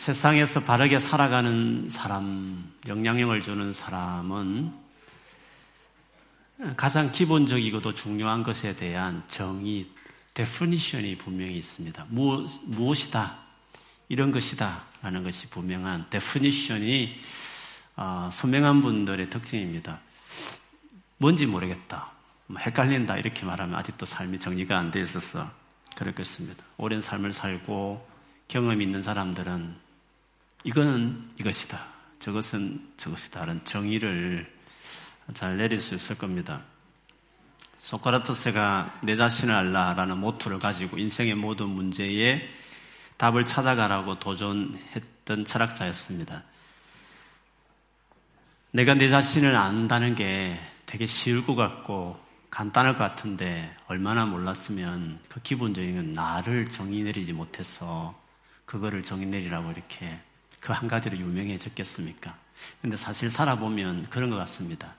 세상에서 바르게 살아가는 사람, 영향력을 주는 사람은 가장 기본적이고도 중요한 것에 대한 정의, definition이 분명히 있습니다. 무엇, 무엇이다, 이런 것이다, 라는 것이 분명한 definition이 어, 선명한 분들의 특징입니다. 뭔지 모르겠다. 뭐 헷갈린다. 이렇게 말하면 아직도 삶이 정리가 안 돼 있어서 그렇겠습니다. 오랜 삶을 살고 경험 있는 사람들은 이거는 이것이다. 저것은 저것이다. 라는 정의를 잘 내릴 수 있을 겁니다. 소크라테스가 내 자신을 알라라는 모토를 가지고 인생의 모든 문제에 답을 찾아가라고 도전했던 철학자였습니다. 내가 내 자신을 안다는 게 되게 쉬울 것 같고 간단할 것 같은데 얼마나 몰랐으면 그 기본적인 나를 정의 내리지 못해서 그거를 정의 내리라고 이렇게 그 한 가지로 유명해졌겠습니까? 근데 사실 살아보면 그런 것 같습니다.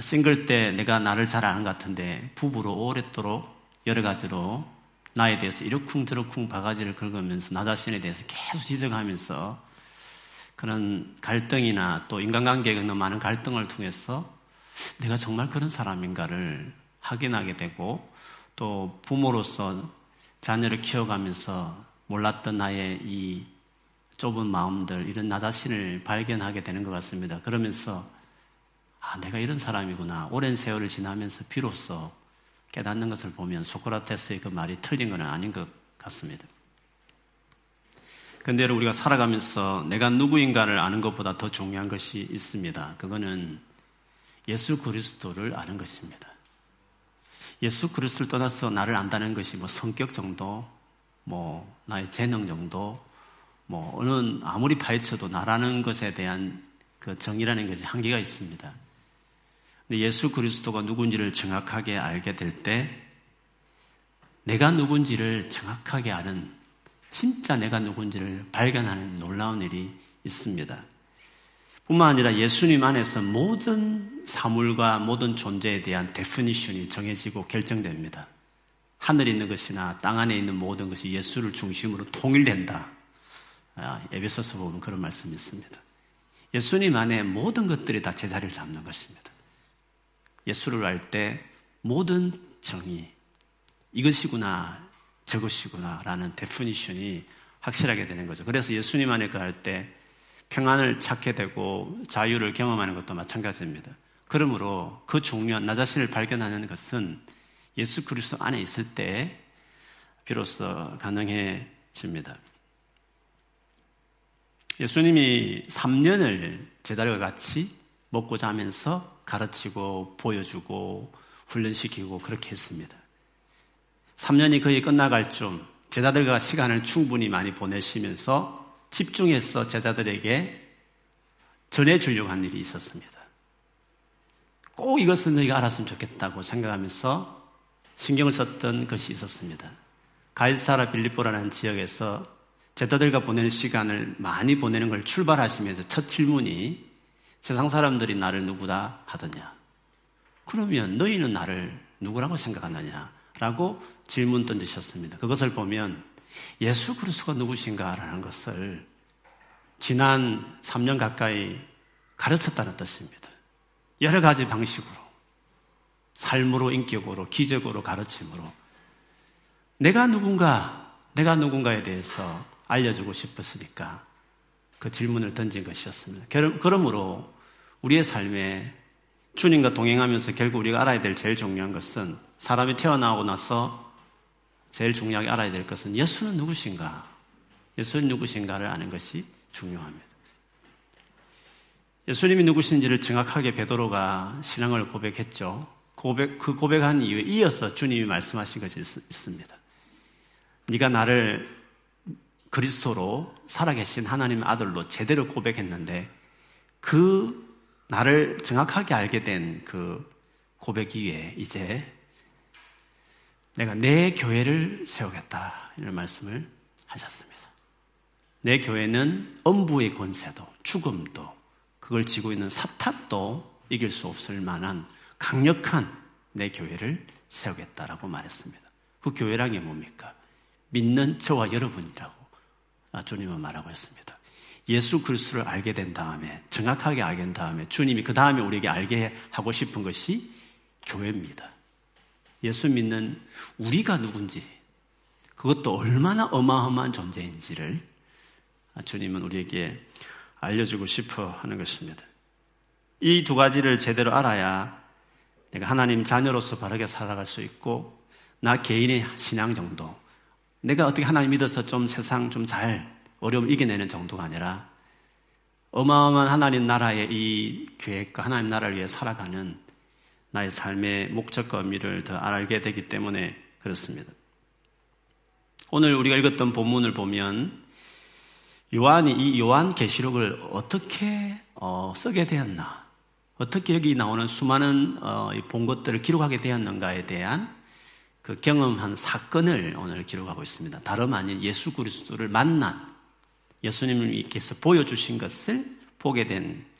싱글 때 내가 나를 잘 아는 것 같은데 부부로 오랫도록 여러 가지로 나에 대해서 이러쿵저러쿵 바가지를 긁으면서 나 자신에 대해서 계속 지적하면서 그런 갈등이나 또 인간관계에 있는 많은 갈등을 통해서 내가 정말 그런 사람인가를 확인하게 되고 또 부모로서 자녀를 키워가면서 몰랐던 나의 이 좁은 마음들, 이런 나 자신을 발견하게 되는 것 같습니다. 그러면서, 아, 내가 이런 사람이구나. 오랜 세월을 지나면서 비로소 깨닫는 것을 보면 소크라테스의 그 말이 틀린 건 아닌 것 같습니다. 근데 우리가 살아가면서 내가 누구인가를 아는 것보다 더 중요한 것이 있습니다. 그거는 예수 그리스도를 아는 것입니다. 예수 그리스도를 떠나서 나를 안다는 것이 뭐 성격 정도, 뭐 나의 재능 정도, 뭐 어느 아무리 파헤쳐도 나라는 것에 대한 그 정의라는 것이 한계가 있습니다. 근데 예수 그리스도가 누군지를 정확하게 알게 될 때 내가 누군지를 정확하게 아는 진짜 내가 누군지를 발견하는 놀라운 일이 있습니다. 뿐만 아니라 예수님 안에서 모든 사물과 모든 존재에 대한 definition이 정해지고 결정됩니다. 하늘에 있는 것이나 땅 안에 있는 모든 것이 예수를 중심으로 통일된다. 아, 에베소서 보면 그런 말씀이 있습니다. 예수님 안에 모든 것들이 다 제자리를 잡는 것입니다. 예수를 알 때 모든 정의, 이것이구나, 저것이구나 라는 definition이 확실하게 되는 거죠. 그래서 예수님 안에 그할 때 평안을 찾게 되고 자유를 경험하는 것도 마찬가지입니다. 그러므로 그 중요한 나 자신을 발견하는 것은 예수 그리스도 안에 있을 때 비로소 가능해집니다. 예수님이 3년을 제자들과 같이 먹고 자면서 가르치고 보여주고 훈련시키고 그렇게 했습니다. 3년이 거의 끝나갈 쯤 제자들과 시간을 충분히 많이 보내시면서 집중해서 제자들에게 전해주려고 한 일이 있었습니다. 꼭 이것은 너희가 알았으면 좋겠다고 생각하면서 신경을 썼던 것이 있었습니다. 가이사라 빌리보라는 지역에서 제자들과 보내는 시간을 많이 보내는 걸 출발하시면서 첫 질문이 세상 사람들이 나를 누구다 하더냐. 그러면 너희는 나를 누구라고 생각하느냐? 라고 질문 던지셨습니다. 그것을 보면 예수 그리스도가 누구신가라는 것을 지난 3년 가까이 가르쳤다는 뜻입니다. 여러 가지 방식으로 삶으로, 인격으로, 기적으로, 가르침으로 내가 누군가, 내가 누군가에 대해서 알려주고 싶었으니까 그 질문을 던진 것이었습니다. 그러므로 우리의 삶에 주님과 동행하면서 결국 우리가 알아야 될 제일 중요한 것은 사람이 태어나고 나서 제일 중요하게 알아야 될 것은 예수는 누구신가? 예수는 누구신가를 아는 것이 중요합니다. 예수님이 누구신지를 정확하게 베드로가 신앙을 고백했죠. 고백, 그 고백한 이후에 이어서 주님이 말씀하신 것이 있 습니다. 네가 나를 그리스도로 살아계신 하나님의 아들로 제대로 고백했는데 그 나를 정확하게 알게 된 그 고백 이후에 이제 내가 내 교회를 세우겠다. 이런 말씀을 하셨습니다. 내 교회는 엄부의 권세도, 죽음도, 그걸 지고 있는 사탄도 이길 수 없을 만한 강력한 내 교회를 세우겠다라고 말했습니다. 그 교회란 게 뭡니까? 믿는 저와 여러분이라고 주님은 말하고 있습니다. 예수 그리스도를 알게 된 다음에 정확하게 알게 된 다음에 주님이 그 다음에 우리에게 알게 하고 싶은 것이 교회입니다. 예수 믿는 우리가 누군지 그것도 얼마나 어마어마한 존재인지를 주님은 우리에게 알려주고 싶어 하는 것입니다. 이 두 가지를 제대로 알아야 내가 하나님 자녀로서 바르게 살아갈 수 있고 나 개인의 신앙 정도 내가 어떻게 하나님 믿어서 좀 세상 좀 잘 어려움 이겨내는 정도가 아니라 어마어마한 하나님 나라의 이 계획과 하나님 나라를 위해 살아가는 나의 삶의 목적과 의미를 더 알게 되기 때문에 그렇습니다. 오늘 우리가 읽었던 본문을 보면 요한이 이 요한 계시록을 어떻게 어, 쓰게 되었나, 어떻게 여기 나오는 수많은 어, 본 것들을 기록하게 되었는가에 대한 그 경험한 사건을 오늘 기록하고 있습니다. 다름 아닌 예수 그리스도를 만난 예수님께서 보여주신 것을 보게 된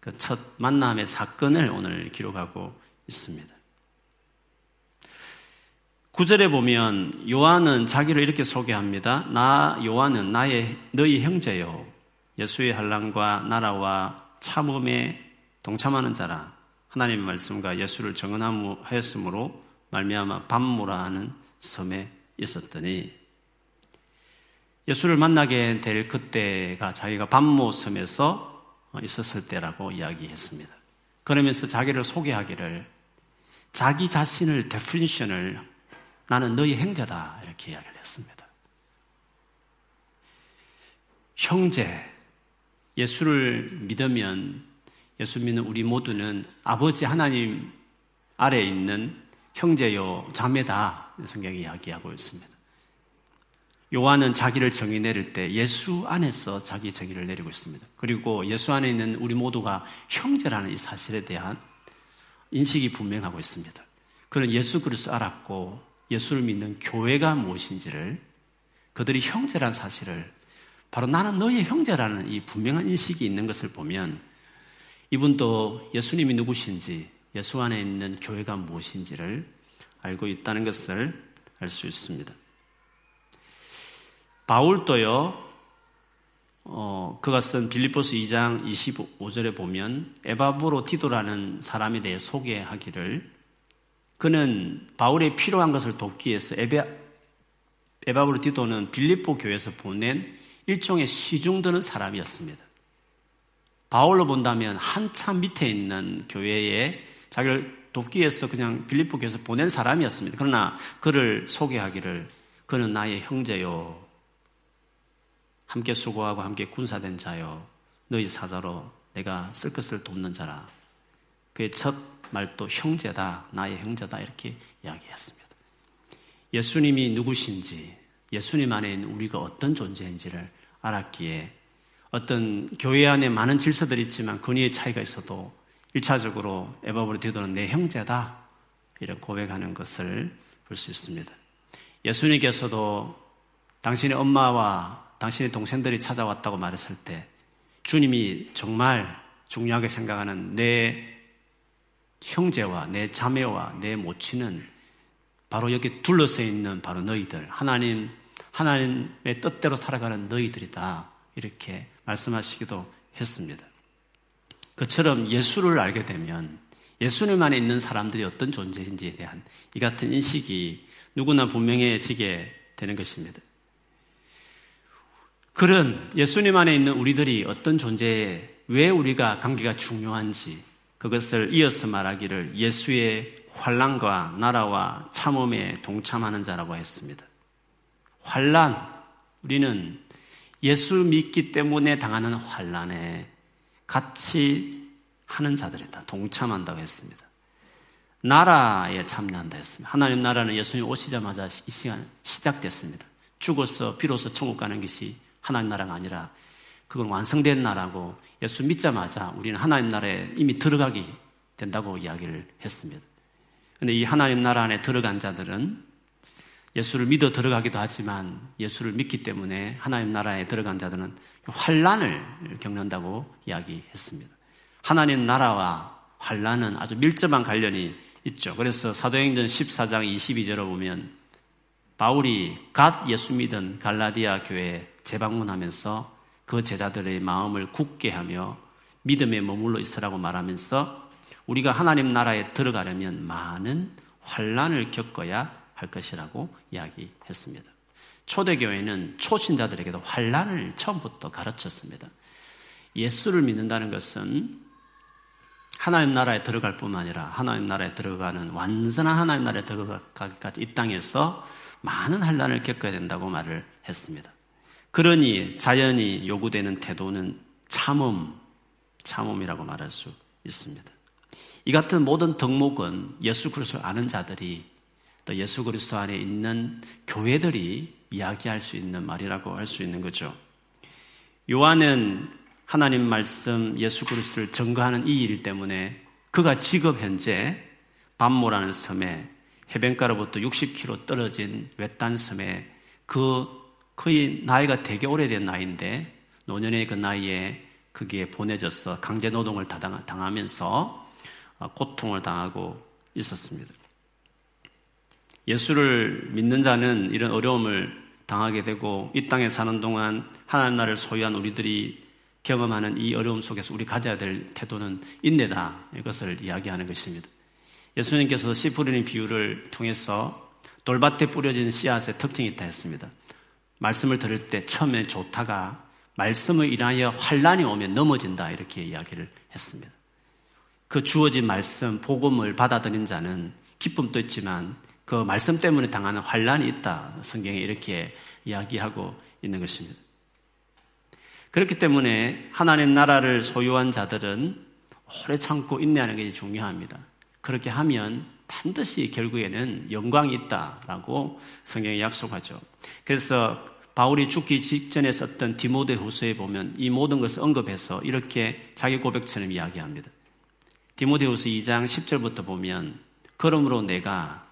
그 첫 만남의 사건을 오늘 기록하고 있습니다. 구절에 보면 요한은 자기를 이렇게 소개합니다. 나 요한은 나의 너희 형제요 예수의 한란과 나라와 참음에 동참하는 자라 하나님의 말씀과 예수를 정언하였으므로 말미암아 밤모라 하는 섬에 있었더니 예수를 만나게 될 그때가 자기가 밤모 섬에서 있었을 때라고 이야기했습니다. 그러면서 자기를 소개하기를 자기 자신을 데피니션을 나는 너희 행자다 이렇게 이야기를 했습니다. 형제 예수를 믿으면 예수 믿는 우리 모두는 아버지 하나님 아래에 있는 형제요 자매다 성경이 이야기하고 있습니다. 요한은 자기를 정의 내릴 때 예수 안에서 자기 정의를 내리고 있습니다. 그리고 예수 안에 있는 우리 모두가 형제라는 이 사실에 대한 인식이 분명하고 있습니다. 그는 예수 그리스도 알았고 예수를 믿는 교회가 무엇인지를 그들이 형제란 사실을 바로 나는 너의 형제라는 이 분명한 인식이 있는 것을 보면 이분도 예수님이 누구신지 예수 안에 있는 교회가 무엇인지를 알고 있다는 것을 알 수 있습니다. 바울도요, 어, 그가 쓴 빌리포스 2장 25절에 보면 에바브로 디도라는 사람에 대해 소개하기를 그는 바울의 필요한 것을 돕기 위해서 에베, 에바브로 디도는 빌리포 교회에서 보낸 일종의 시중 드는 사람이었습니다. 바울로 본다면 한참 밑에 있는 교회에 자기를 돕기 위해서 그냥 빌리포 교회에서 보낸 사람이었습니다. 그러나 그를 소개하기를 그는 나의 형제요. 함께 수고하고 함께 군사된 자요. 너희 사자로 내가 쓸 것을 돕는 자라. 그의 첫 말도 형제다. 나의 형제다. 이렇게 이야기했습니다. 예수님이 누구신지, 예수님 안에 있는 우리가 어떤 존재인지를 알았기에 어떤 교회 안에 많은 질서들이 있지만 근위의 차이가 있어도 1차적으로 에바브로 디도는 내 형제다. 이런 고백하는 것을 볼 수 있습니다. 예수님께서도 당신의 엄마와 당신의 동생들이 찾아왔다고 말했을 때 주님이 정말 중요하게 생각하는 내 형제와 내 자매와 내 모친은 바로 여기 둘러서 있는 바로 너희들, 하나님, 하나님의 뜻대로 살아가는 너희들이다. 이렇게 말씀하시기도 했습니다. 그처럼 예수를 알게 되면 예수님 안에 있는 사람들이 어떤 존재인지에 대한 이 같은 인식이 누구나 분명해지게 되는 것입니다. 그런 예수님 안에 있는 우리들이 어떤 존재에 왜 우리가 관계가 중요한지 그것을 이어서 말하기를 예수의 환란과 나라와 참음에 동참하는 자라고 했습니다. 환란 우리는 예수 믿기 때문에 당하는 환란에 같이 하는 자들이다. 동참한다고 했습니다. 나라에 참여한다 했습니다. 하나님 나라는 예수님 오시자마자 이 시간 시작됐습니다. 죽어서 비로소 천국 가는 것이 하나님 나라가 아니라 그건 완성된 나라고 예수 믿자마자 우리는 하나님 나라에 이미 들어가게 된다고 이야기를 했습니다. 근데 이 하나님 나라 안에 들어간 자들은 예수를 믿어 들어가기도 하지만 예수를 믿기 때문에 하나님 나라에 들어간 자들은 환란을 겪는다고 이야기했습니다. 하나님 나라와 환란은 아주 밀접한 관련이 있죠. 그래서 사도행전 14장 22절을 보면 바울이 갓 예수 믿은 갈라디아 교회에 재방문하면서 그 제자들의 마음을 굳게 하며 믿음에 머물러 있으라고 말하면서 우리가 하나님 나라에 들어가려면 많은 환란을 겪어야 할 것이라고 이야기했습니다. 초대교회는 초신자들에게도 환란을 처음부터 가르쳤습니다. 예수를 믿는다는 것은 하나님 나라에 들어갈 뿐만 아니라 하나님 나라에 들어가는 완전한 하나님 나라에 들어가기까지 이 땅에서 많은 환란을 겪어야 된다고 말을 했습니다. 그러니 자연히 요구되는 태도는 참음, 참음이라고 말할 수 있습니다. 이 같은 모든 덕목은 예수 그리스도를 아는 자들이 또 예수 그리스도 안에 있는 교회들이 이야기할 수 있는 말이라고 할 수 있는 거죠. 요한은 하나님 말씀 예수 그리스도를 증거하는 이 일 때문에 그가 지금 현재 밤모라는 섬에 해변가로부터 60km 떨어진 외딴 섬에 그 거의 나이가 되게 오래된 나이인데 노년의 그 나이에 그게 보내져서 강제 노동을 당하면서 고통을 당하고 있었습니다. 예수를 믿는 자는 이런 어려움을 당하게 되고 이 땅에 사는 동안 하나님 나라를 소유한 우리들이 경험하는 이 어려움 속에서 우리 가져야 될 태도는 인내다. 이것을 이야기하는 것입니다. 예수님께서 씨 뿌리는 비유를 통해서 돌밭에 뿌려진 씨앗의 특징이 있다 했습니다. 말씀을 들을 때 처음에 좋다가 말씀을 인하여 환란이 오면 넘어진다 이렇게 이야기를 했습니다. 그 주어진 말씀 복음을 받아들인 자는 기쁨도 있지만 그 말씀 때문에 당하는 환란이 있다. 성경에 이렇게 이야기하고 있는 것입니다. 그렇기 때문에 하나님 나라를 소유한 자들은 오래 참고 인내하는 것이 중요합니다. 그렇게 하면 반드시 결국에는 영광이 있다라고 성경이 약속하죠. 그래서 바울이 죽기 직전에 썼던 디모데 후서에 보면 이 모든 것을 언급해서 이렇게 자기 고백처럼 이야기합니다. 디모데 후서 2장 10절부터 보면 그러므로 내가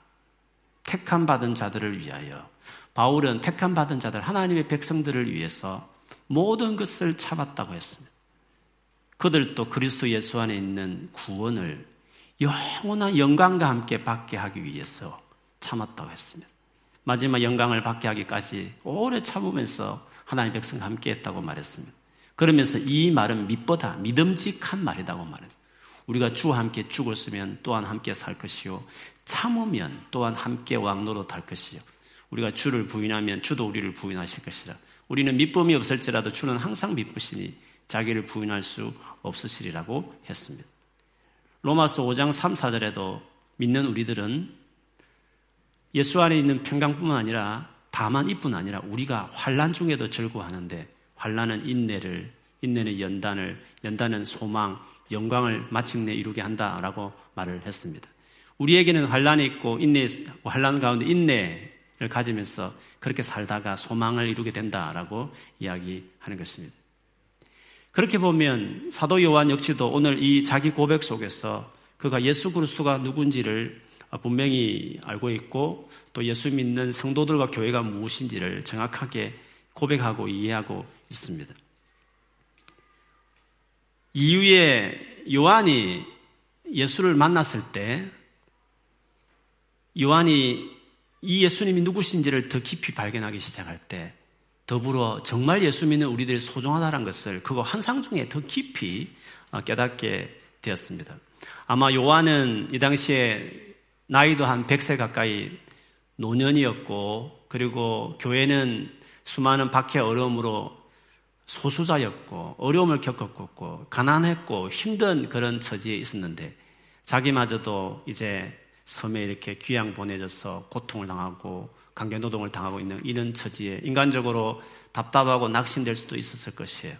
택함 받은 자들을 위하여 바울은 택함 받은 자들 하나님의 백성들을 위해서 모든 것을 참았다고 했습니다. 그들도 그리스도 예수 안에 있는 구원을 영원한 영광과 함께 받게 하기 위해서 참았다고 했습니다. 마지막 영광을 받게 하기까지 오래 참으면서 하나님 백성과 함께 했다고 말했습니다. 그러면서 이 말은 믿보다 믿음직한 말이라고 말합니다. 우리가 주와 함께 죽었으면 또한 함께 살 것이요. 참으면 또한 함께 왕노로 탈 것이요. 우리가 주를 부인하면 주도 우리를 부인하실 것이라. 우리는 믿음이 없을지라도 주는 항상 믿으시니 자기를 부인할 수 없으시리라고 했습니다. 로마서 5장 3, 4절에도 믿는 우리들은 예수 안에 있는 평강뿐만 아니라 다만 이뿐 아니라 우리가 환란 중에도 즐거워하는데 환란은 인내를 인내는 연단을 연단은 소망 영광을 마침내 이루게 한다라고 말을 했습니다. 우리에게는 환란이 있고 인내 환란 가운데 인내를 가지면서 그렇게 살다가 소망을 이루게 된다라고 이야기하는 것입니다. 그렇게 보면 사도 요한 역시도 오늘 이 자기 고백 속에서 그가 예수 그리스도가 누군지를 분명히 알고 있고 또 예수 믿는 성도들과 교회가 무엇인지를 정확하게 고백하고 이해하고 있습니다. 이후에 요한이 예수를 만났을 때 요한이 이 예수님이 누구신지를 더 깊이 발견하기 시작할 때 더불어 정말 예수 믿는 우리들이 소중하다는 것을 그거 환상 중에 더 깊이 어, 깨닫게 되었습니다. 아마 요한은 이 당시에 나이도 한 100세 가까이 노년이었고 그리고 교회는 수많은 박해 어려움으로 소수자였고 어려움을 겪었고 가난했고 힘든 그런 처지에 있었는데 자기마저도 이제 섬에 이렇게 귀양 보내져서 고통을 당하고 강제 노동을 당하고 있는 이런 처지에 인간적으로 답답하고 낙심될 수도 있었을 것이에요.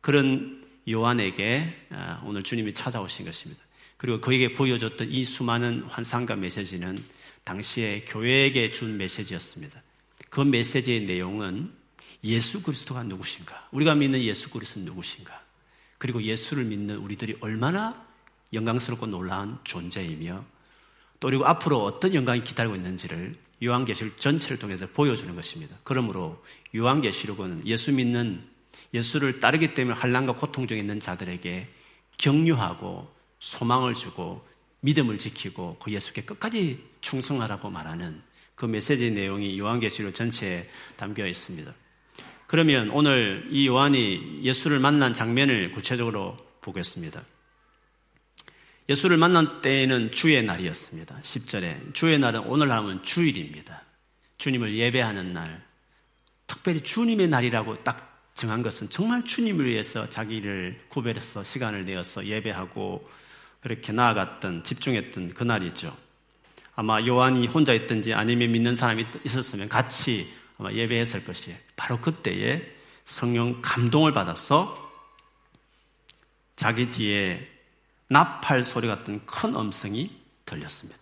그런 요한에게 아, 오늘 주님이 찾아오신 것입니다. 그리고 그에게 보여줬던 이 수많은 환상과 메시지는 당시에 교회에게 준 메시지였습니다. 그 메시지의 내용은 예수 그리스도가 누구신가? 우리가 믿는 예수 그리스도는 누구신가? 그리고 예수를 믿는 우리들이 얼마나 영광스럽고 놀라운 존재이며 또 그리고 앞으로 어떤 영광이 기다리고 있는지를 요한계시록 전체를 통해서 보여주는 것입니다. 그러므로 요한계시록은 예수 믿는 예수를 따르기 때문에 환란과 고통 중에 있는 자들에게 격려하고 소망을 주고 믿음을 지키고 그 예수께 끝까지 충성하라고 말하는 그 메시지 내용이 요한계시록 전체에 담겨 있습니다. 그러면 오늘 이 요한이 예수를 만난 장면을 구체적으로 보겠습니다. 예수를 만난 때에는 주의 날이었습니다. 10절에. 주의 날은 오늘 하면 주일입니다. 주님을 예배하는 날. 특별히 주님의 날이라고 딱 정한 것은 정말 주님을 위해서 자기를 구별해서 시간을 내어서 예배하고 그렇게 나아갔던, 집중했던 그 날이죠. 아마 요한이 혼자 있든지 아니면 믿는 사람이 있었으면 같이 아마 예배했을 것이에요. 바로 그때에 성령 감동을 받아서 자기 뒤에 나팔 소리 같은 큰 음성이 들렸습니다.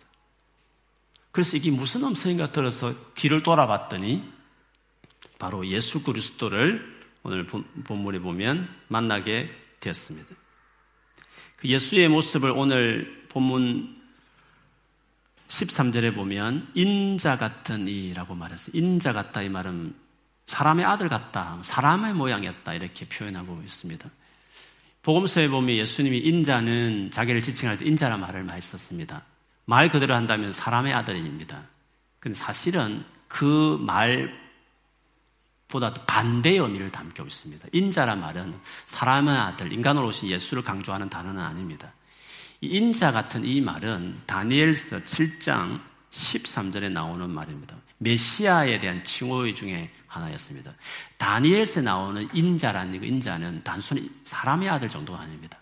그래서 이게 무슨 음성인가 들어서 뒤를 돌아봤더니 바로 예수 그리스도를 오늘 본문에 보면 만나게 되었습니다. 그 예수의 모습을 오늘 본문 13절에 보면 인자 같은 이라고 말했어요. 인자 같다 이 말은 사람의 아들 같다, 사람의 모양이었다 이렇게 표현하고 있습니다. 복음서에 보면 예수님이 인자는 자기를 지칭할 때 인자란 말을 많이 썼습니다. 말 그대로 한다면 사람의 아들입니다. 근데 사실은 그 말보다 반대의 의미를 담고 있습니다. 인자란 말은 사람의 아들, 인간으로 오신 예수를 강조하는 단어는 아닙니다. 인자 같은 이 말은 다니엘서 7장 13절에 나오는 말입니다. 메시아에 대한 칭호 중에 하나였습니다. 다니엘서에 나오는 인자라는 그 인자는 단순히 사람의 아들 정도가 아닙니다.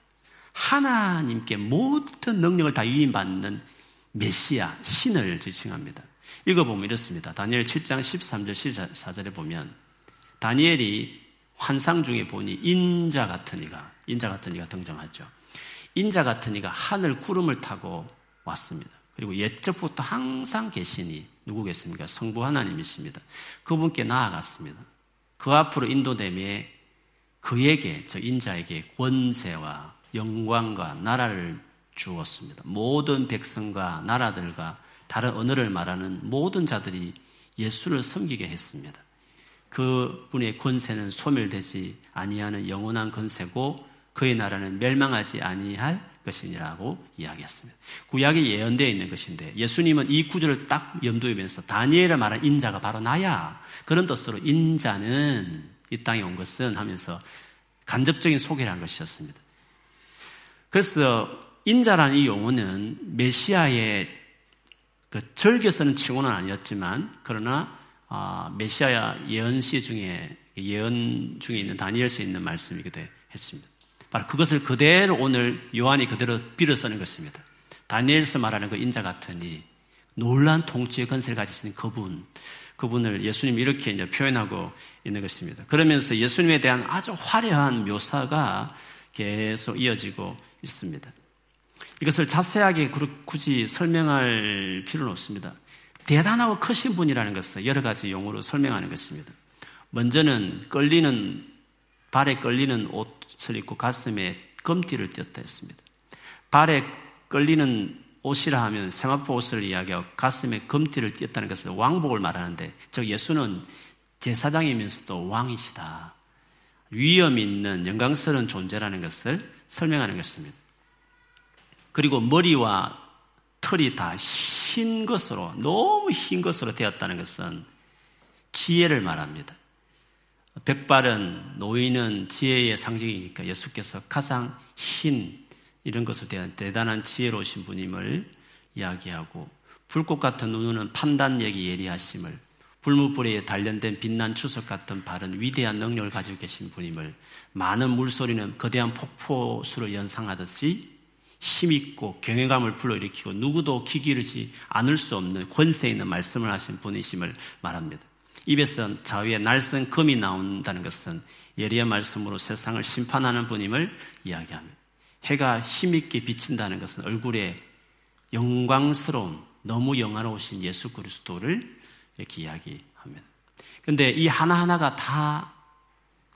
하나님께 모든 능력을 다 위임받는 메시아, 신을 지칭합니다. 읽어보면 이렇습니다. 다니엘 7장 13절 14절에 보면 다니엘이 환상 중에 보니 인자 같은 이가, 인자 같은 이가 등장하죠. 인자 같은 이가 하늘 구름을 타고 왔습니다. 그리고 옛적부터 항상 계시니 누구겠습니까? 성부 하나님이십니다. 그분께 나아갔습니다. 그 앞으로 인도됨에 그에게 저 인자에게 권세와 영광과 나라를 주었습니다. 모든 백성과 나라들과 다른 언어를 말하는 모든 자들이 예수를 섬기게 했습니다. 그 분의 권세는 소멸되지 아니하는 영원한 권세고 그의 나라는 멸망하지 아니할 것이니라고 이야기했습니다. 구약에 예언되어 있는 것인데 예수님은 이 구절을 딱 염두에 면서 다니엘을 말한 인자가 바로 나야. 그런 뜻으로 인자는 이 땅에 온 것은 하면서 간접적인 소개를 한 것이었습니다. 그래서 인자라는 이 용어는 메시아의 그 절개서는 칭호는 아니었지만 그러나 아, 메시아 예언시 중에 예언 중에 있는 다니엘서에 있는 말씀이기도 했습니다. 바로 그것을 그대로 오늘 요한이 그대로 빌어 쓰는 것입니다. 다니엘서 말하는 그 인자 같으니 놀란 통치의 건세를 가지신 그분, 그분을 예수님이 이렇게 이제 표현하고 있는 것입니다. 그러면서 예수님에 대한 아주 화려한 묘사가 계속 이어지고 있습니다. 이것을 자세하게 굳이 설명할 필요는 없습니다. 대단하고 크신 분이라는 것을 여러 가지 용어로 설명하는 것입니다. 먼저는 끌리는 발에 끌리는 옷을 입고 가슴에 검띠를 띄었다 했습니다. 발에 끌리는 옷이라 하면 세마포 옷을 이야기하고 가슴에 검띠를 띄었다는 것은 왕복을 말하는데 즉 예수는 제사장이면서도 왕이시다. 위험 있는 영광스러운 존재라는 것을 설명하는 것입니다. 그리고 머리와 털이 다 흰 것으로 너무 흰 것으로 되었다는 것은 지혜를 말합니다. 백발은 노인은 지혜의 상징이니까 예수께서 가장 흰 이런 것에 대한 대단한 지혜로우신 분임을 이야기하고 불꽃 같은 눈은 판단력이 예리하심을 불무불에 단련된 빛난 추석 같은 발은 위대한 능력을 가지고 계신 분임을 많은 물소리는 거대한 폭포수를 연상하듯이 힘있고 경외감을 불러일으키고 누구도 기기르지 않을 수 없는 권세 있는 말씀을 하신 분이심을 말합니다. 입에서 좌우에 날선 금이 나온다는 것은 예리의 말씀으로 세상을 심판하는 분임을 이야기합니다. 해가 힘있게 비친다는 것은 얼굴에 영광스러운 너무 영화로우신 예수 그리스도를 이렇게 이야기합니다. 그런데 이 하나하나가 다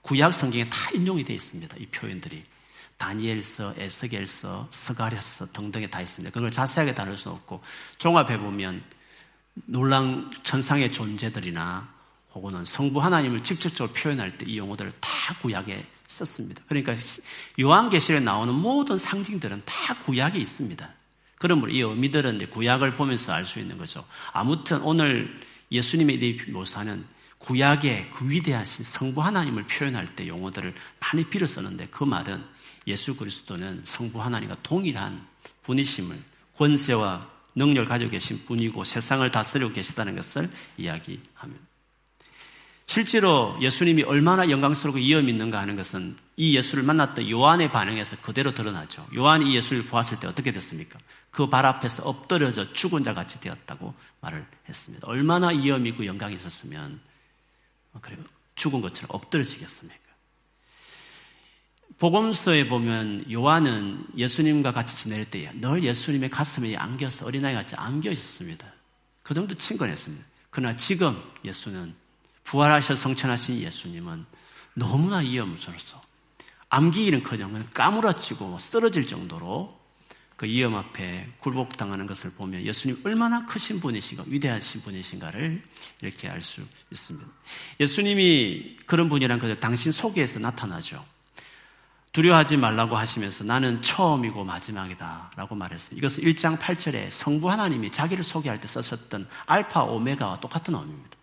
구약 성경에 다 인용이 되어 있습니다. 이 표현들이. 다니엘서, 에스겔서, 서가랴서 등등에 다 있습니다. 그걸 자세하게 다룰 수 없고 종합해 보면 놀랑 천상의 존재들이나 혹은 성부 하나님을 직접적으로 표현할 때 이 용어들을 다 구약에 썼습니다. 그러니까 요한계시에 나오는 모든 상징들은 다 구약에 있습니다. 그러므로 이 의미들은 구약을 보면서 알 수 있는 거죠. 아무튼 오늘 예수님의 이 묘사는 구약의 그 위대하신 성부 하나님을 표현할 때 용어들을 많이 빌어 쓰는데 그 말은 예수 그리스도는 성부 하나님과 동일한 분이심을 권세와 능력을 가지고 계신 분이고 세상을 다스리고 계시다는 것을 이야기합니다. 실제로 예수님이 얼마나 영광스럽고 이음 있는가 하는 것은 이 예수를 만났던 요한의 반응에서 그대로 드러나죠. 요한이 이 예수를 보았을 때 어떻게 됐습니까? 그 발 앞에서 엎드려져 죽은 자 같이 되었다고 말을 했습니다. 얼마나 이음 있고 영광이 있었으면 그리고 죽은 것처럼 엎드려지겠습니까? 복음서에 보면 요한은 예수님과 같이 지낼 때에 늘 예수님의 가슴에 안겨서 어린아이 같이 안겨 있었습니다. 그 정도 친근했습니다. 그러나 지금 예수는 부활하셔 성천하신 예수님은 너무나 이염스러워서 암기기는커녕 까무러치고 쓰러질 정도로 그 이염 앞에 굴복당하는 것을 보면 예수님 얼마나 크신 분이신가 위대하신 분이신가를 이렇게 알 수 있습니다. 예수님이 그런 분이란 것을 당신 속에서 나타나죠. 두려워하지 말라고 하시면서 나는 처음이고 마지막이다 라고 말했어요. 이것은 1장 8절에 성부 하나님이 자기를 소개할 때 썼었던 알파 오메가와 똑같은 의미입니다.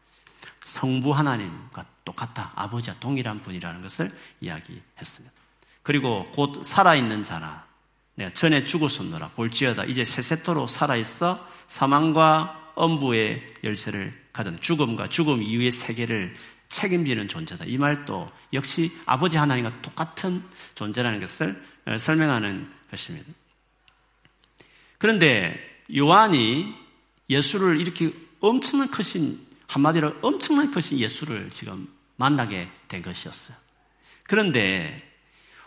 성부 하나님과 똑같다. 아버지와 동일한 분이라는 것을 이야기했습니다. 그리고 곧 살아있는 자라. 내가 전에 죽었었노라. 볼지어다. 이제 세세토로 살아있어 사망과 엄부의 열쇠를 가진 죽음과 죽음 이후의 세계를 책임지는 존재다. 이 말도 역시 아버지 하나님과 똑같은 존재라는 것을 설명하는 것입니다. 그런데 요한이 예수를 이렇게 엄청난 크신 한마디로 엄청나게 크신 예수를 지금 만나게 된 것이었어요. 그런데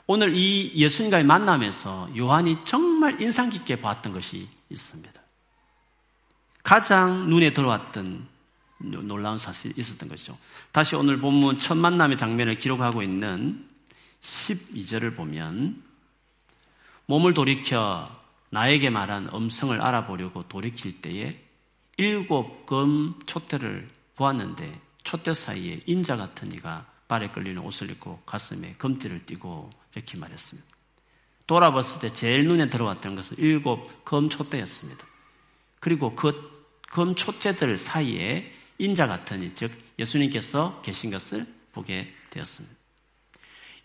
오늘 이 예수님과의 만남에서 요한이 정말 인상 깊게 봤던 것이 있습니다. 가장 눈에 들어왔던 놀라운 사실이 있었던 것이죠. 다시 오늘 본문 첫 만남의 장면을 기록하고 있는 12절을 보면 몸을 돌이켜 나에게 말한 음성을 알아보려고 돌이킬 때에 일곱 금 촛대를 보았는데 촛대 사이에 인자 같은 이가 발에 끌리는 옷을 입고 가슴에 금띠를 띠고 이렇게 말했습니다. 돌아봤을 때 제일 눈에 들어왔던 것은 일곱 검 촛대였습니다. 그리고 그 검 촛대들 사이에 인자 같은 이, 즉 예수님께서 계신 것을 보게 되었습니다.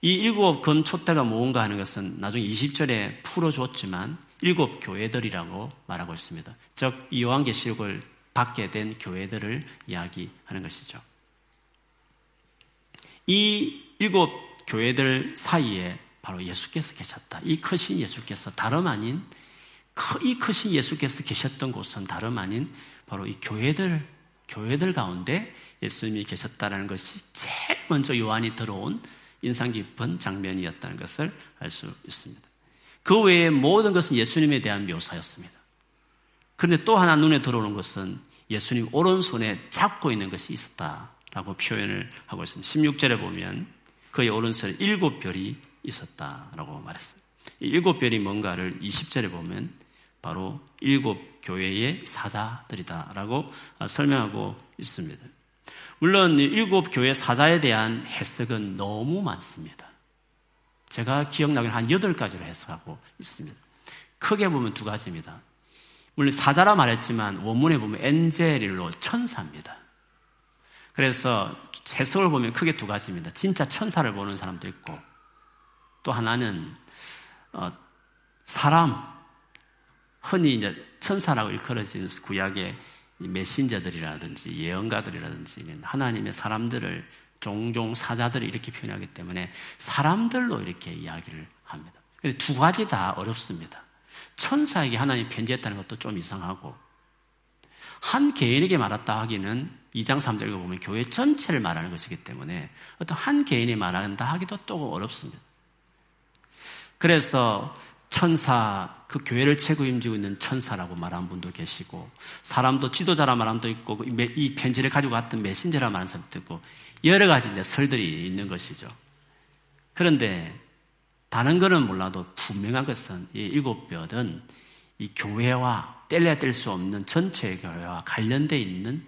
이 일곱 건 촛대가 무언가 하는 것은 나중에 20절에 풀어줬지만 일곱 교회들이라고 말하고 있습니다. 즉, 이 요한계시록을 받게 된 교회들을 이야기하는 것이죠. 이 일곱 교회들 사이에 바로 예수께서 계셨다. 이 크신 예수께서 다름 아닌, 이 크신 예수께서 계셨던 곳은 다름 아닌 바로 이 교회들 교회들 가운데 예수님이 계셨다는 것이 제일 먼저 요한이 들어온 인상 깊은 장면이었다는 것을 알 수 있습니다. 그 외에 모든 것은 예수님에 대한 묘사였습니다. 그런데 또 하나 눈에 들어오는 것은 예수님 오른손에 잡고 있는 것이 있었다라고 표현을 하고 있습니다. 16절에 보면 그의 오른손에 일곱 별이 있었다라고 말했습니다. 이 일곱 별이 뭔가를 20절에 보면 바로 일곱 교회의 사자들이다라고 설명하고 있습니다. 물론 일곱 교회 사자에 대한 해석은 너무 많습니다. 제가 기억나기는 한 여덟 가지로 해석하고 있습니다. 크게 보면 두 가지입니다. 물론 사자라 말했지만 원문에 보면 엔젤일로 천사입니다. 그래서 해석을 보면 크게 두 가지입니다. 진짜 천사를 보는 사람도 있고 또 하나는 어, 사람 흔히 이제 천사라고 일컬어지는 구약의 메신저들이라든지 예언가들이라든지 하나님의 사람들을 종종 사자들이 이렇게 표현하기 때문에 사람들로 이렇게 이야기를 합니다. 근데 두 가지 다 어렵습니다. 천사에게 하나님 편지했다는 것도 좀 이상하고 한 개인에게 말했다 하기는 2장 3절에 보면 교회 전체를 말하는 것이기 때문에 어떤 한 개인이 말한다 하기도 또 어렵습니다. 그래서 천사, 그 교회를 책임지고 있는 천사라고 말하는 분도 계시고, 사람도 지도자라 말하는 분도 있고, 이 편지를 가지고 갔던 메신저라 말하는 사람도 있고, 여러 가지 이제 설들이 있는 것이죠. 그런데, 다른 거는 몰라도 분명한 것은 이 일곱 뼈은 이 교회와 뗄래야 뗄 수 없는 전체 교회와 관련되어 있는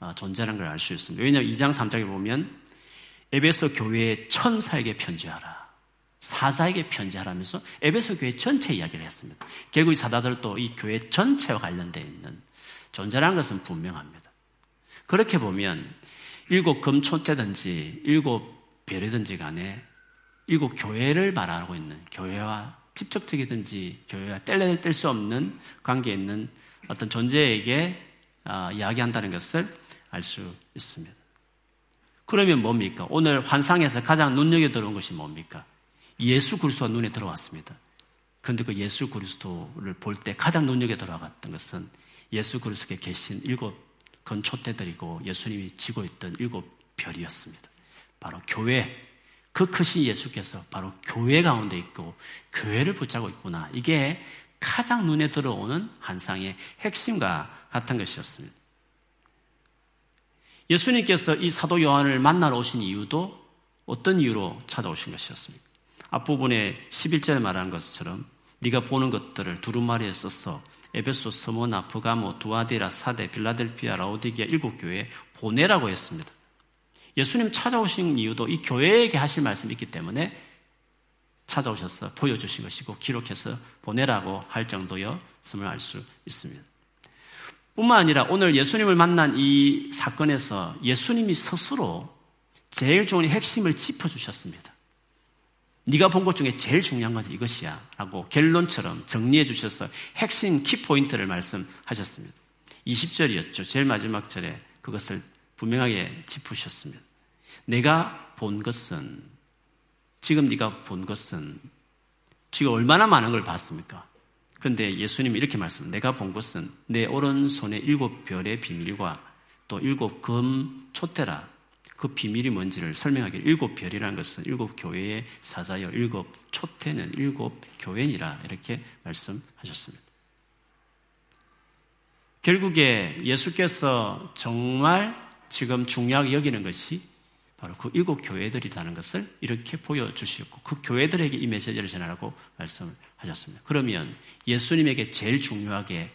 어, 존재라는 걸 알 수 있습니다. 왜냐하면 2장 3장에 보면 에베소 교회의 천사에게 편지하라. 사자에게 편지하라면서 에베소 교회 전체 이야기를 했습니다. 결국 이 사다들도 이 교회 전체와 관련되어 있는 존재라는 것은 분명합니다. 그렇게 보면 일곱 금초대든지 일곱 별이든지 간에 일곱 교회를 말하고 있는 교회와 직접적이든지 교회와 뗄래뗄 수 없는 관계에 있는 어떤 존재에게 어, 이야기한다는 것을 알 수 있습니다. 그러면 뭡니까? 오늘 환상에서 가장 눈여겨 들어온 것이 뭡니까? 예수 그리스도가 눈에 들어왔습니다. 그런데 그 예수 그리스도를 볼 때 가장 눈여겨 들어갔던 것은 예수 그리스도에 계신 일곱 건초대들이고 예수님이 지고 있던 일곱 별이었습니다. 바로 교회, 그 크신 예수께서 바로 교회 가운데 있고 교회를 붙잡고 있구나. 이게 가장 눈에 들어오는 한상의 핵심과 같은 것이었습니다. 예수님께서 이 사도 요한을 만나러 오신 이유도 어떤 이유로 찾아오신 것이었습니까? 앞부분에 11절에 말하는 것처럼 네가 보는 것들을 두루마리에 써서 에베소, 서모나, 부가모, 두아디라, 사대, 빌라델피아, 라오디기아 일곱 교회에 보내라고 했습니다. 예수님 찾아오신 이유도 이 교회에게 하실 말씀이 있기 때문에 찾아오셔서 보여주신 것이고 기록해서 보내라고 할 정도였음을 알 수 있습니다. 뿐만 아니라 오늘 예수님을 만난 이 사건에서 예수님이 스스로 제일 좋은 핵심을 짚어주셨습니다. 네가 본 것 중에 제일 중요한 것은 이것이야 라고 결론처럼 정리해 주셔서 핵심 키포인트를 말씀하셨습니다. 20절이었죠. 제일 마지막 절에 그것을 분명하게 짚으셨습니다. 내가 본 것은 지금 네가 본 것은 지금 얼마나 많은 걸 봤습니까? 그런데 예수님이 이렇게 말씀, 내가 본 것은 내 오른손에 일곱 별의 비밀과 또 일곱 금 초테라 그 비밀이 뭔지를 설명하기 일곱 별이라는 것은 일곱 교회의 사자여 일곱 초태는 일곱 교회니라 이렇게 말씀하셨습니다. 결국에 예수께서 정말 지금 중요하게 여기는 것이 바로 그 일곱 교회들이라는 것을 이렇게 보여주셨고 그 교회들에게 이 메시지를 전하라고 말씀을 하셨습니다. 그러면 예수님에게 제일 중요하게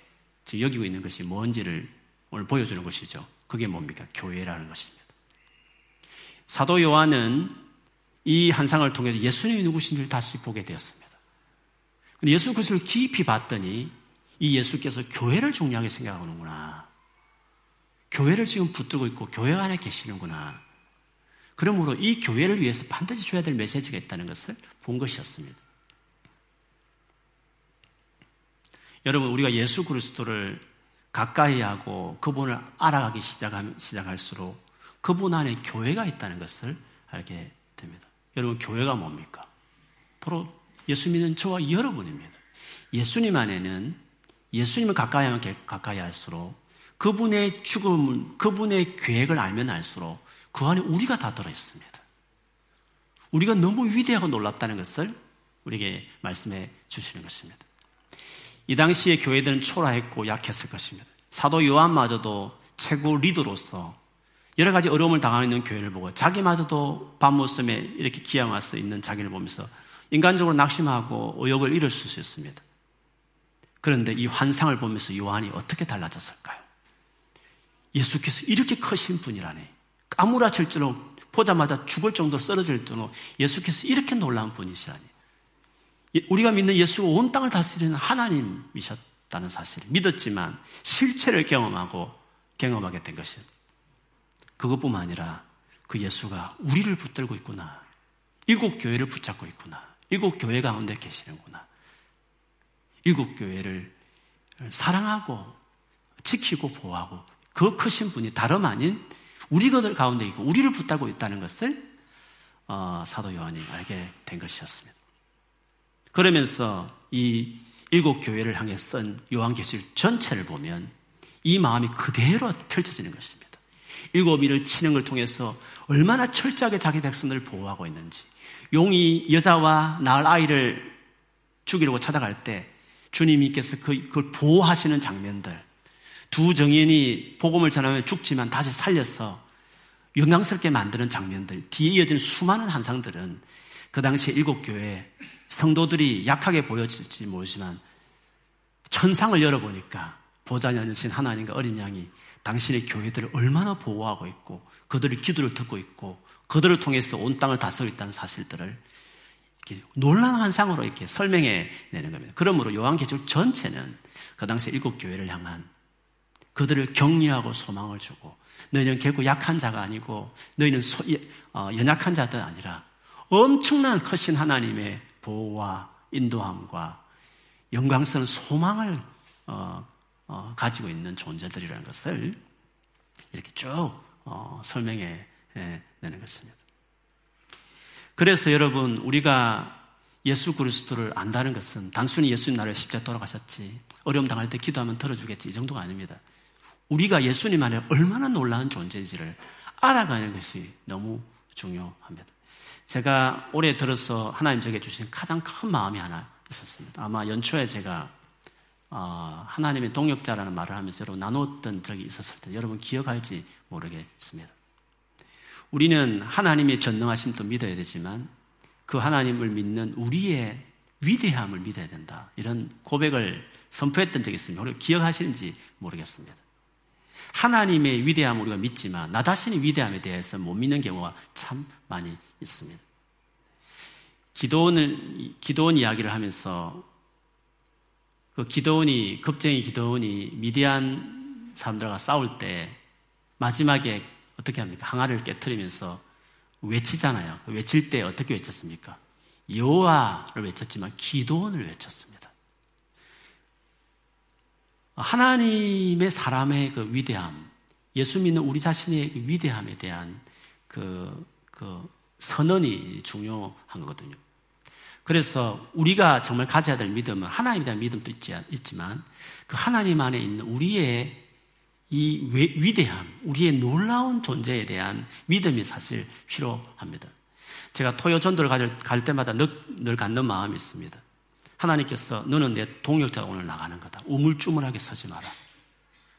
여기고 있는 것이 뭔지를 오늘 보여주는 것이죠. 그게 뭡니까? 교회라는 것입니다. 사도 요한은 이 한상을 통해서 예수님이 누구신지를 다시 보게 되었습니다. 예수 그리스도를 깊이 봤더니 이 예수께서 교회를 중요하게 생각하는구나. 교회를 지금 붙들고 있고 교회 안에 계시는구나. 그러므로 이 교회를 위해서 반드시 줘야 될 메시지가 있다는 것을 본 것이었습니다. 여러분, 우리가 예수 그리스도를 가까이 하고 그분을 알아가기 시작할수록 그분 안에 교회가 있다는 것을 알게 됩니다. 여러분, 교회가 뭡니까? 바로 예수 믿는 저와 여러분입니다. 예수님 안에는 예수님을 가까이 하면 가까이 할수록 그분의 죽음, 그분의 계획을 알면 알수록 그 안에 우리가 다 들어있습니다. 우리가 너무 위대하고 놀랍다는 것을 우리에게 말씀해 주시는 것입니다. 이 당시에 교회들은 초라했고 약했을 것입니다. 사도 요한마저도 최고 리더로서 여러 가지 어려움을 당하고 있는 교회를 보고 자기마저도 밤모습에 이렇게 기양와서 있는 자기를 보면서 인간적으로 낙심하고 의욕을 잃을 수 있습니다. 그런데 이 환상을 보면서 요한이 어떻게 달라졌을까요? 예수께서 이렇게 크신 분이라네. 까무라칠 정도 보자마자 죽을 정도로 쓰러질 정도로 예수께서 이렇게 놀라운 분이시라니. 예, 우리가 믿는 예수가 온 땅을 다스리는 하나님이셨다는 사실을 믿었지만 실체를 경험하고 경험하게 된 것이에요. 그것뿐만 아니라 그 예수가 우리를 붙들고 있구나. 일곱 교회를 붙잡고 있구나. 일곱 교회 가운데 계시는구나. 일곱 교회를 사랑하고 지키고 보호하고 그 크신 분이 다름 아닌 우리 것들 가운데 있고 우리를 붙들고 있다는 것을 어, 사도 요한이 알게 된 것이었습니다. 그러면서 이 일곱 교회를 향해 쓴 요한계시록 전체를 보면 이 마음이 그대로 펼쳐지는 것입니다. 일곱 일을 걸 통해서 얼마나 철저하게 자기 백성들을 보호하고 있는지. 용이 여자와 낳을 아이를 죽이려고 찾아갈 때 주님께서 그, 그걸 보호하시는 장면들. 두 정인이 복음을 전하면 죽지만 다시 살려서 영광스럽게 만드는 장면들, 뒤에 이어진 수많은 한상들은 그 당시 일곱 교회 성도들이 약하게 보여질지 모르지만 천상을 열어보니까 보좌자녀신 하나님과 어린 양이 당신의 교회들을 얼마나 보호하고 있고 그들의 기도를 듣고 있고 그들을 통해서 온 땅을 다스리고 있다는 사실들을 놀라운 환상으로 이렇게 설명해 내는 겁니다. 그러므로 요한계시록 전체는 그 당시 일곱 교회를 향한 그들을 격려하고 소망을 주고 너희는 결국 약한 자가 아니고 너희는 소, 어, 연약한 자들 아니라 엄청난 크신 하나님의 보호와 인도함과 영광스러운 소망을 어, 어, 가지고 있는 존재들이라는 것을 이렇게 쭉 어, 설명해 내는 것입니다. 그래서 여러분 우리가 예수 그리스도를 안다는 것은 단순히 예수님 나라에 십자 돌아가셨지 어려움 당할 때 기도하면 들어주겠지 이 정도가 아닙니다. 우리가 예수님 안에 얼마나 놀라운 존재인지를 알아가는 것이 너무 중요합니다. 제가 올해 들어서 하나님 제게 주신 가장 큰 마음이 하나 있었습니다. 아마 연초에 제가 어, 하나님의 동역자라는 말을 하면서 여러분 나눴던 적이 있었을 때 여러분 기억할지 모르겠습니다. 우리는 하나님의 전능하심도 믿어야 되지만 그 하나님을 믿는 우리의 위대함을 믿어야 된다. 이런 고백을 선포했던 적이 있습니다. 기억하시는지 모르겠습니다. 하나님의 위대함을 우리가 믿지만 나 자신의 위대함에 대해서 못 믿는 경우가 참 많이 있습니다. 기도원을, 기도원 이야기를 하면서 그 기도원이, 겁쟁이 기도원이 미디안 사람들과 싸울 때 마지막에 어떻게 합니까? 항아리를 깨뜨리면서 외치잖아요. 외칠 때 어떻게 외쳤습니까? 여호와를 외쳤지만 기도원을 외쳤습니다. 하나님의 사람의 그 위대함, 예수 믿는 우리 자신의 그 위대함에 대한 그, 그 선언이 중요한 거거든요. 그래서 우리가 정말 가져야 될 믿음은 하나님에 대한 믿음도 있지, 있지만 그 하나님 안에 있는 우리의 이 위대함, 우리의 놀라운 존재에 대한 믿음이 사실 필요합니다. 제가 토요 전도를 갈 때마다 늘, 늘 갖는 마음이 있습니다. 하나님께서 너는 내 동역자가 오늘 나가는 거다. 우물쭈물하게 서지 마라.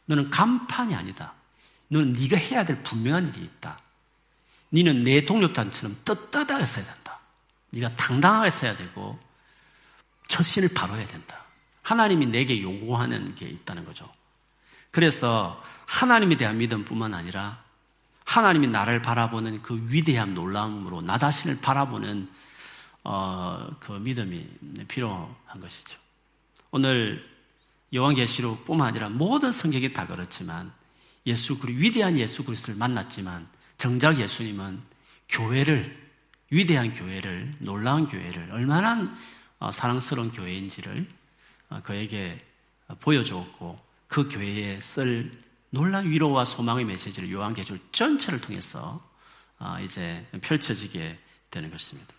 너는 간판이 아니다. 너는 네가 해야 될 분명한 일이 있다. 너는 내 동력자처럼 떳떳하게 서야 된다. 네가 당당하게 서야 되고 처신을 바로 해야 된다. 하나님이 내게 요구하는 게 있다는 거죠. 그래서 하나님에 대한 믿음뿐만 아니라 하나님이 나를 바라보는 그 위대한 놀라움으로 나 자신을 바라보는 어, 그 믿음이 필요한 것이죠. 오늘 요한계시록뿐만 아니라 모든 성경이 다 그렇지만 예수 그리 위대한 예수 그리스도를 만났지만 정작 예수님은 교회를 위대한 교회를 놀라운 교회를 얼마나 어, 사랑스러운 교회인지를 어, 그에게 보여주었고 그 교회에 쓸 놀라운 위로와 소망의 메시지를 요한계시록 전체를 통해서 어, 이제 펼쳐지게 되는 것입니다.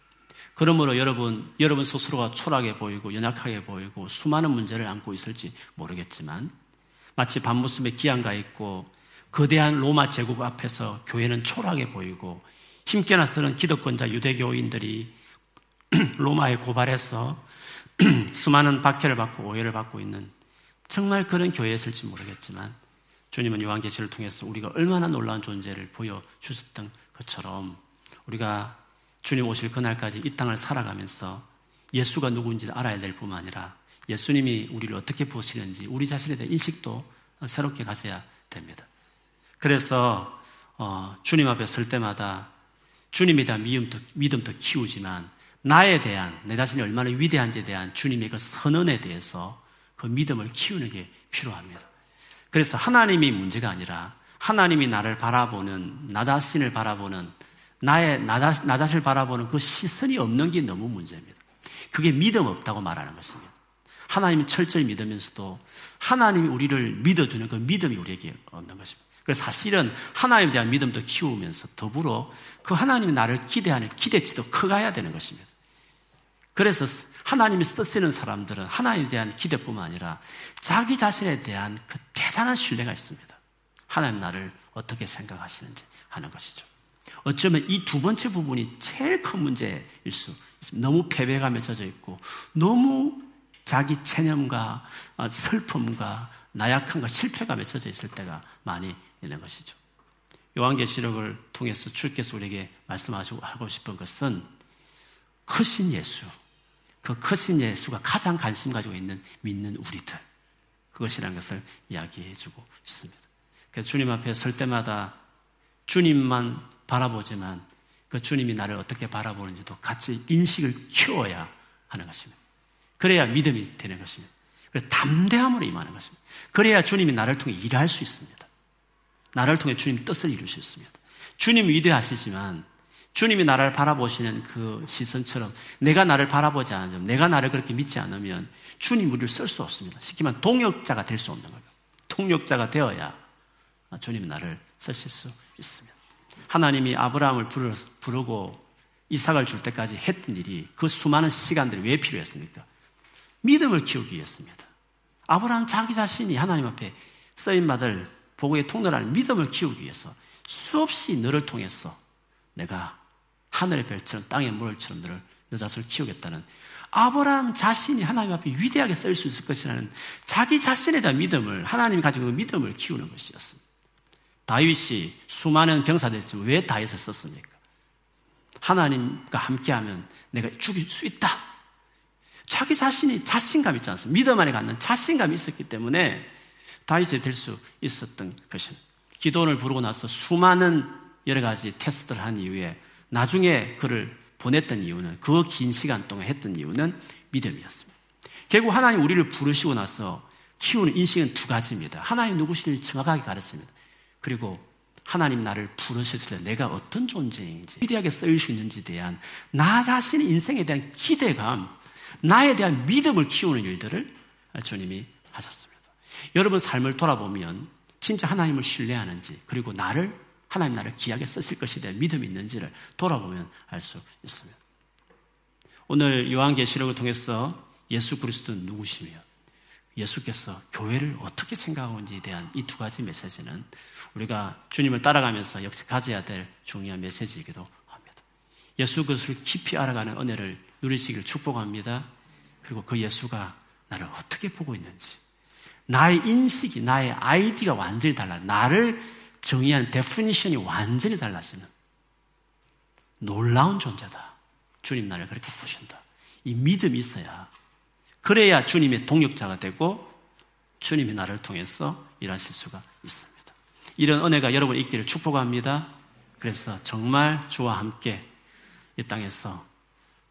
그러므로 여러분, 여러분 스스로가 초라하게 보이고 연약하게 보이고 수많은 문제를 안고 있을지 모르겠지만 마치 밤모습에 기한가 있고 거대한 로마 제국 앞에서 교회는 초라하게 보이고 힘께 나서는 기득권자 유대교인들이 로마에 고발해서 수많은 박해를 받고 오해를 받고 있는 정말 그런 교회였을지 모르겠지만 주님은 요한계시를 통해서 우리가 얼마나 놀라운 존재를 보여주셨던 것처럼 우리가 주님 오실 그날까지 이 땅을 살아가면서 예수가 누구인지를 알아야 될 뿐만 아니라 예수님이 우리를 어떻게 보시는지 우리 자신에 대한 인식도 새롭게 가져야 됩니다. 그래서 어, 주님 앞에 설 때마다 주님에 대한 믿음도, 믿음도 키우지만 나에 대한 내 자신이 얼마나 위대한지에 대한 주님의 그 선언에 대해서 그 믿음을 키우는 게 필요합니다. 그래서 하나님이 문제가 아니라 하나님이 나를 바라보는 나 자신을 바라보는 나의 나, 자, 나 자신을 바라보는 그 시선이 없는 게 너무 문제입니다. 그게 믿음 없다고 말하는 것입니다. 하나님을 철저히 믿으면서도 하나님이 우리를 믿어주는 그 믿음이 우리에게 없는 것입니다. 그래서 사실은 하나님에 대한 믿음도 키우면서 더불어 그 하나님이 나를 기대하는 기대치도 커가야 되는 것입니다. 그래서 하나님이 쓰시는 사람들은 하나님에 대한 기대뿐만 아니라 자기 자신에 대한 그 대단한 신뢰가 있습니다. 하나님 나를 어떻게 생각하시는지 하는 것이죠. 어쩌면 이 두 번째 부분이 제일 큰 문제일 수 있습니다. 너무 패배감에 젖어 있고, 너무 자기 체념과 어, 슬픔과 나약함과 실패감에 젖어 있을 때가 많이 있는 것이죠. 요한계시록을 통해서 주께서 우리에게 말씀하고 싶은 것은 크신 예수, 그 크신 예수가 가장 관심 가지고 있는 믿는 우리들, 그것이라는 것을 이야기해 주고 있습니다. 그래서 주님 앞에 설 때마다 주님만 바라보지만 그 주님이 나를 어떻게 바라보는지도 같이 인식을 키워야 하는 것입니다. 그래야 믿음이 되는 것입니다. 그래 담대함으로 임하는 것입니다. 그래야 주님이 나를 통해 일할 수 있습니다. 나를 통해 주님 뜻을 이룰 수 있습니다. 주님 위대하시지만 주님이 나를 바라보시는 그 시선처럼 내가 나를 바라보지 않으면 내가 나를 그렇게 믿지 않으면 주님 우리를 쓸 수 없습니다. 쉽게 말하면 동역자가 될 수 없는 거예요. 동역자가 되어야 주님이 나를 쓰실 수 있습니다. 하나님이 아브라함을 부르고 이삭을 줄 때까지 했던 일이 그 수많은 시간들이 왜 필요했습니까? 믿음을 키우기 위해서입니다. 아브라함 자기 자신이 하나님 앞에 쓰임 받을 복의 통로라는 믿음을 키우기 위해서 수없이 너를 통해서 내가 하늘의 별처럼 땅의 물처럼 너를 너 자신을 키우겠다는 아브라함 자신이 하나님 앞에 위대하게 쓸 수 있을 것이라는 자기 자신에 대한 믿음을 하나님이 가지고 믿음을 키우는 것이었습니다. 다윗이 수많은 병사들 있지만 왜 다윗을 썼습니까? 하나님과 함께하면 내가 죽일 수 있다. 자기 자신이 자신감 있지 않습니까? 믿음 안에 갖는 자신감이 있었기 때문에 다윗이 될 수 있었던 것입니다. 기도원을 부르고 나서 수많은 여러 가지 테스트를 한 이후에 나중에 그를 보냈던 이유는 그 긴 시간 동안 했던 이유는 믿음이었습니다. 결국 하나님 우리를 부르시고 나서 키우는 인식은 두 가지입니다. 하나님 누구신지 정확하게 가르칩니다. 그리고 하나님 나를 부르셨을 때 내가 어떤 존재인지 위대하게 쓰일 수 있는지에 대한 나 자신의 인생에 대한 기대감, 나에 대한 믿음을 키우는 일들을 주님이 하셨습니다. 여러분 삶을 돌아보면 진짜 하나님을 신뢰하는지 그리고 나를 하나님 나를 귀하게 쓰실 것에 대한 믿음이 있는지를 돌아보면 알 수 있습니다. 오늘 요한계시록을 통해서 예수 그리스도는 누구시며 예수께서 교회를 어떻게 생각하는지에 대한 이 두 가지 메시지는 우리가 주님을 따라가면서 역시 가져야 될 중요한 메시지이기도 합니다. 예수 그리스도를 깊이 알아가는 은혜를 누리시길 축복합니다. 그리고 그 예수가 나를 어떻게 보고 있는지 나의 인식이, 나의 아이디가 완전히 달라. 나를 정의한 definition이 완전히 달라지는 놀라운 존재다. 주님 나를 그렇게 보신다. 이 믿음이 있어야 그래야 주님의 동역자가 되고 주님이 나를 통해서 일하실 수가 있습니다. 이런 은혜가 여러분 있기를 축복합니다. 그래서 정말 주와 함께 이 땅에서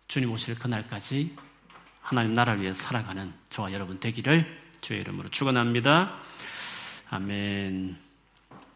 주님 오실 그날까지 하나님 나라를 위해 살아가는 저와 여러분 되기를 주의 이름으로 축원합니다. 아멘.